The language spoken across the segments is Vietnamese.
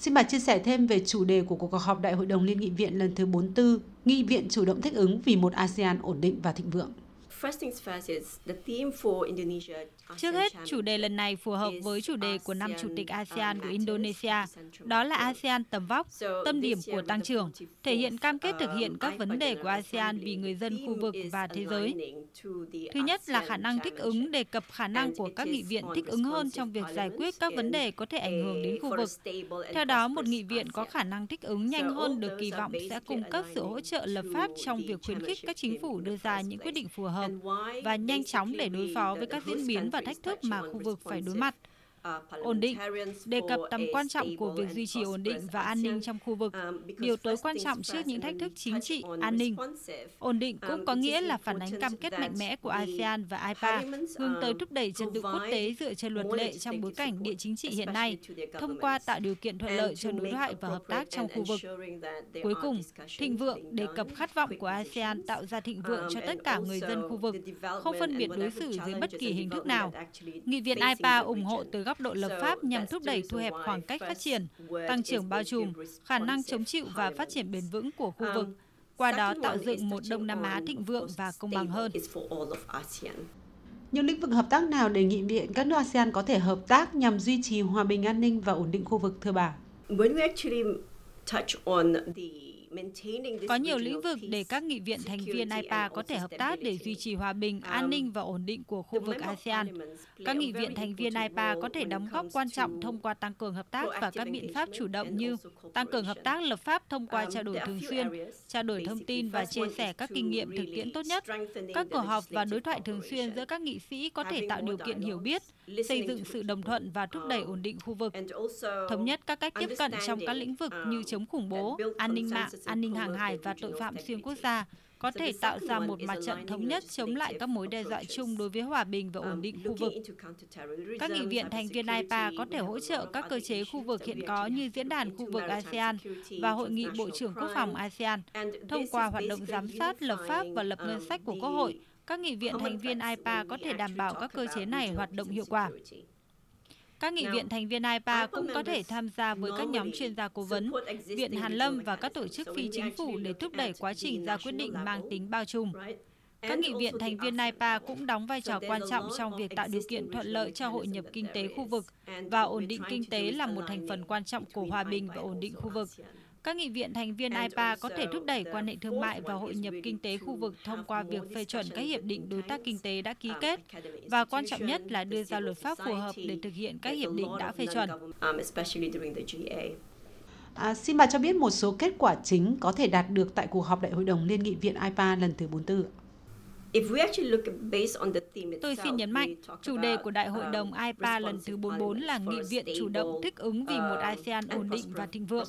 Xin bà chia sẻ thêm về chủ đề của cuộc họp Đại hội đồng Liên nghị viện lần thứ 44, Nghị viện chủ động thích ứng vì một ASEAN ổn định và thịnh vượng. Trước hết, chủ đề lần này phù hợp với chủ đề của năm chủ tịch ASEAN của Indonesia, đó là ASEAN tầm vóc, tâm điểm của tăng trưởng, thể hiện cam kết thực hiện các vấn đề của ASEAN vì người dân khu vực và thế giới. Thứ nhất là khả năng thích ứng đề cập khả năng của các nghị viện thích ứng hơn trong việc giải quyết các vấn đề có thể ảnh hưởng đến khu vực. Theo đó, một nghị viện có khả năng thích ứng nhanh hơn được kỳ vọng sẽ cung cấp sự hỗ trợ lập pháp trong việc khuyến khích các chính phủ đưa ra những quyết định phù hợp và nhanh chóng để đối phó với các diễn biến và thách thức mà khu vực phải đối mặt. Ổn định, đề cập tầm quan trọng của việc duy trì ổn định và an ninh trong khu vực, điều tối quan trọng trước những thách thức chính trị, an ninh. Ổn định cũng có nghĩa là phản ánh cam kết mạnh mẽ của ASEAN và IPA hướng tới thúc đẩy trật tự quốc tế dựa trên luật lệ trong bối cảnh địa chính trị hiện nay, thông qua tạo điều kiện thuận lợi cho đối thoại và hợp tác trong khu vực. Cuối cùng, thịnh vượng đề cập khát vọng của ASEAN tạo ra thịnh vượng cho tất cả người dân khu vực, không phân biệt đối xử dưới bất kỳ hình thức nào. Nghị viện IPA ủng hộ từ góc độ lập pháp nhằm thúc đẩy thu hẹp khoảng cách phát triển, tăng trưởng bao trùm, khả năng chống chịu và phát triển bền vững của khu vực, qua đó tạo dựng một Đông Nam Á thịnh vượng và công bằng hơn. Những lĩnh vực hợp tác nào để nghị viện các nước ASEAN có thể hợp tác nhằm duy trì hòa bình an ninh và ổn định khu vực thưa bà? Có nhiều lĩnh vực để các nghị viện thành viên IPA có thể hợp tác để duy trì hòa bình, an ninh và ổn định của khu vực ASEAN. Các nghị viện thành viên IPA có thể đóng góp quan trọng thông qua tăng cường hợp tác và các biện pháp chủ động như tăng cường hợp tác lập pháp thông qua trao đổi thường xuyên, trao đổi thông tin và chia sẻ các kinh nghiệm thực tiễn tốt nhất. Các cuộc họp và đối thoại thường xuyên giữa các nghị sĩ có thể tạo điều kiện hiểu biết, xây dựng sự đồng thuận và thúc đẩy ổn định khu vực. Thống nhất các cách tiếp cận trong các lĩnh vực như chống khủng bố, an ninh mạng, an ninh hàng hải và tội phạm xuyên quốc gia có thể tạo ra một mặt trận thống nhất chống lại các mối đe dọa chung đối với hòa bình và ổn định khu vực. Các nghị viện thành viên IPA có thể hỗ trợ các cơ chế khu vực hiện có như Diễn đàn khu vực ASEAN và Hội nghị Bộ trưởng Quốc phòng ASEAN, thông qua hoạt động giám sát, lập pháp và lập ngân sách của Quốc hội. Các nghị viện thành viên IPA có thể đảm bảo các cơ chế này hoạt động hiệu quả. Các nghị viện thành viên IPA cũng có thể tham gia với các nhóm chuyên gia cố vấn, Viện Hàn Lâm và các tổ chức phi chính phủ để thúc đẩy quá trình ra quyết định mang tính bao trùm. Các nghị viện thành viên IPA cũng đóng vai trò quan trọng trong việc tạo điều kiện thuận lợi cho hội nhập kinh tế khu vực và ổn định kinh tế là một thành phần quan trọng của hòa bình và ổn định khu vực. Các nghị viện thành viên IPA có thể thúc đẩy quan hệ thương mại và hội nhập kinh tế khu vực thông qua việc phê chuẩn các hiệp định đối tác kinh tế đã ký kết và quan trọng nhất là đưa ra luật pháp phù hợp để thực hiện các hiệp định đã phê chuẩn. À, xin bà cho biết một số kết quả chính có thể đạt được tại cuộc họp Đại hội đồng Liên nghị viện IPA lần thứ 44. Tôi xin nhấn mạnh, chủ đề của Đại hội đồng IPA lần thứ 44 là nghị viện chủ động thích ứng vì một ASEAN ổn định và thịnh vượng,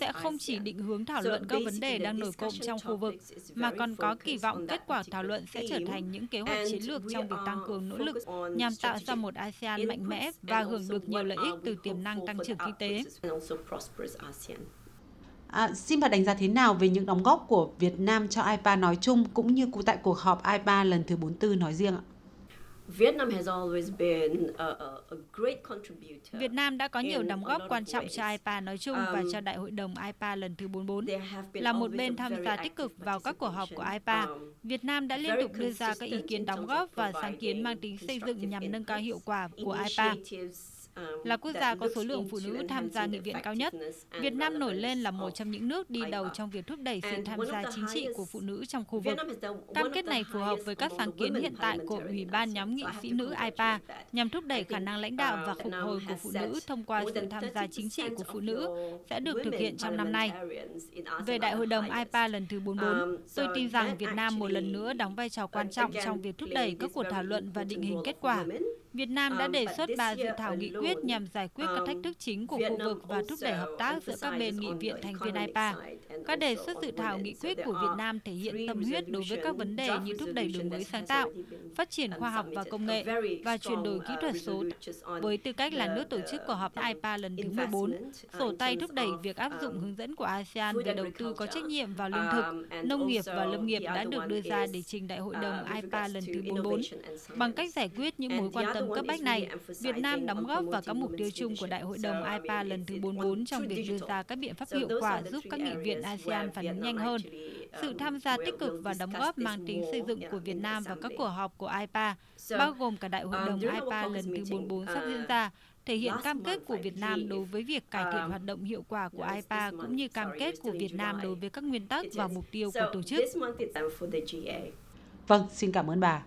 sẽ không chỉ định hướng thảo luận các vấn đề đang nổi cộng trong khu vực, mà còn có kỳ vọng kết quả thảo luận sẽ trở thành những kế hoạch chiến lược trong việc tăng cường nỗ lực nhằm tạo ra một ASEAN mạnh mẽ và hưởng được nhiều lợi ích từ tiềm năng tăng trưởng kinh tế. À, xin bà đánh giá thế nào về những đóng góp của Việt Nam cho IPA nói chung cũng như tại cuộc họp IPA lần thứ 44 nói riêng ạ? Việt Nam đã có nhiều đóng góp quan trọng cho IPA nói chung và um, cho Đại hội đồng IPA lần thứ 44. Là một bên tham gia tích cực vào các cuộc họp của IPA, um, Việt Nam đã liên tục đưa ra các ý kiến đóng góp và sáng kiến mang tính xây dựng nhằm nâng cao hiệu quả của IPA. Là quốc gia có số lượng phụ nữ tham gia nghị viện cao nhất, Việt Nam nổi lên là một trong những nước đi đầu trong việc thúc đẩy sự tham gia chính trị của phụ nữ trong khu vực. Cam kết này phù hợp với các sáng kiến hiện tại của Ủy ban nhóm nghị sĩ nữ IPA nhằm thúc đẩy khả năng lãnh đạo và phục hồi của phụ nữ thông qua sự tham gia chính trị của phụ nữ sẽ được thực hiện trong năm nay. Về Đại hội đồng IPA lần thứ 44, tôi tin rằng Việt Nam một lần nữa đóng vai trò quan trọng trong việc thúc đẩy các cuộc thảo luận và định hình kết quả. Việt Nam đã đề xuất ba dự thảo nghị quyết nhằm giải quyết các thách thức chính của khu vực và thúc đẩy hợp tác giữa các bên nghị viện thành viên IPA. Các đề xuất dự thảo nghị quyết của Việt Nam thể hiện tâm huyết đối với các vấn đề như thúc đẩy đổi mới sáng tạo, phát triển khoa học và công nghệ và chuyển đổi kỹ thuật số. Với tư cách là nước tổ chức của họp IPA lần thứ 14, sổ tay thúc đẩy việc áp dụng hướng dẫn của ASEAN về đầu tư có trách nhiệm vào lương thực, nông nghiệp và lâm nghiệp đã được đưa ra để trình Đại hội đồng IPA lần thứ 44 bằng cách giải quyết những mối quan tâm cấp bách này, Việt Nam đóng góp vào các mục tiêu chung của Đại hội đồng IPA lần thứ 44 trong việc đưa ra các biện pháp hiệu quả giúp các nghị viện ASEAN phản ứng nhanh hơn. Sự tham gia tích cực và đóng góp mang tính xây dựng của Việt Nam vào các cuộc họp của IPA, bao gồm cả Đại hội đồng IPA lần thứ 44 sắp diễn ra, thể hiện cam kết của Việt Nam đối với việc cải thiện hoạt động hiệu quả của IPA cũng như cam kết của Việt Nam đối với các nguyên tắc và mục tiêu của tổ chức. Vâng, xin cảm ơn bà.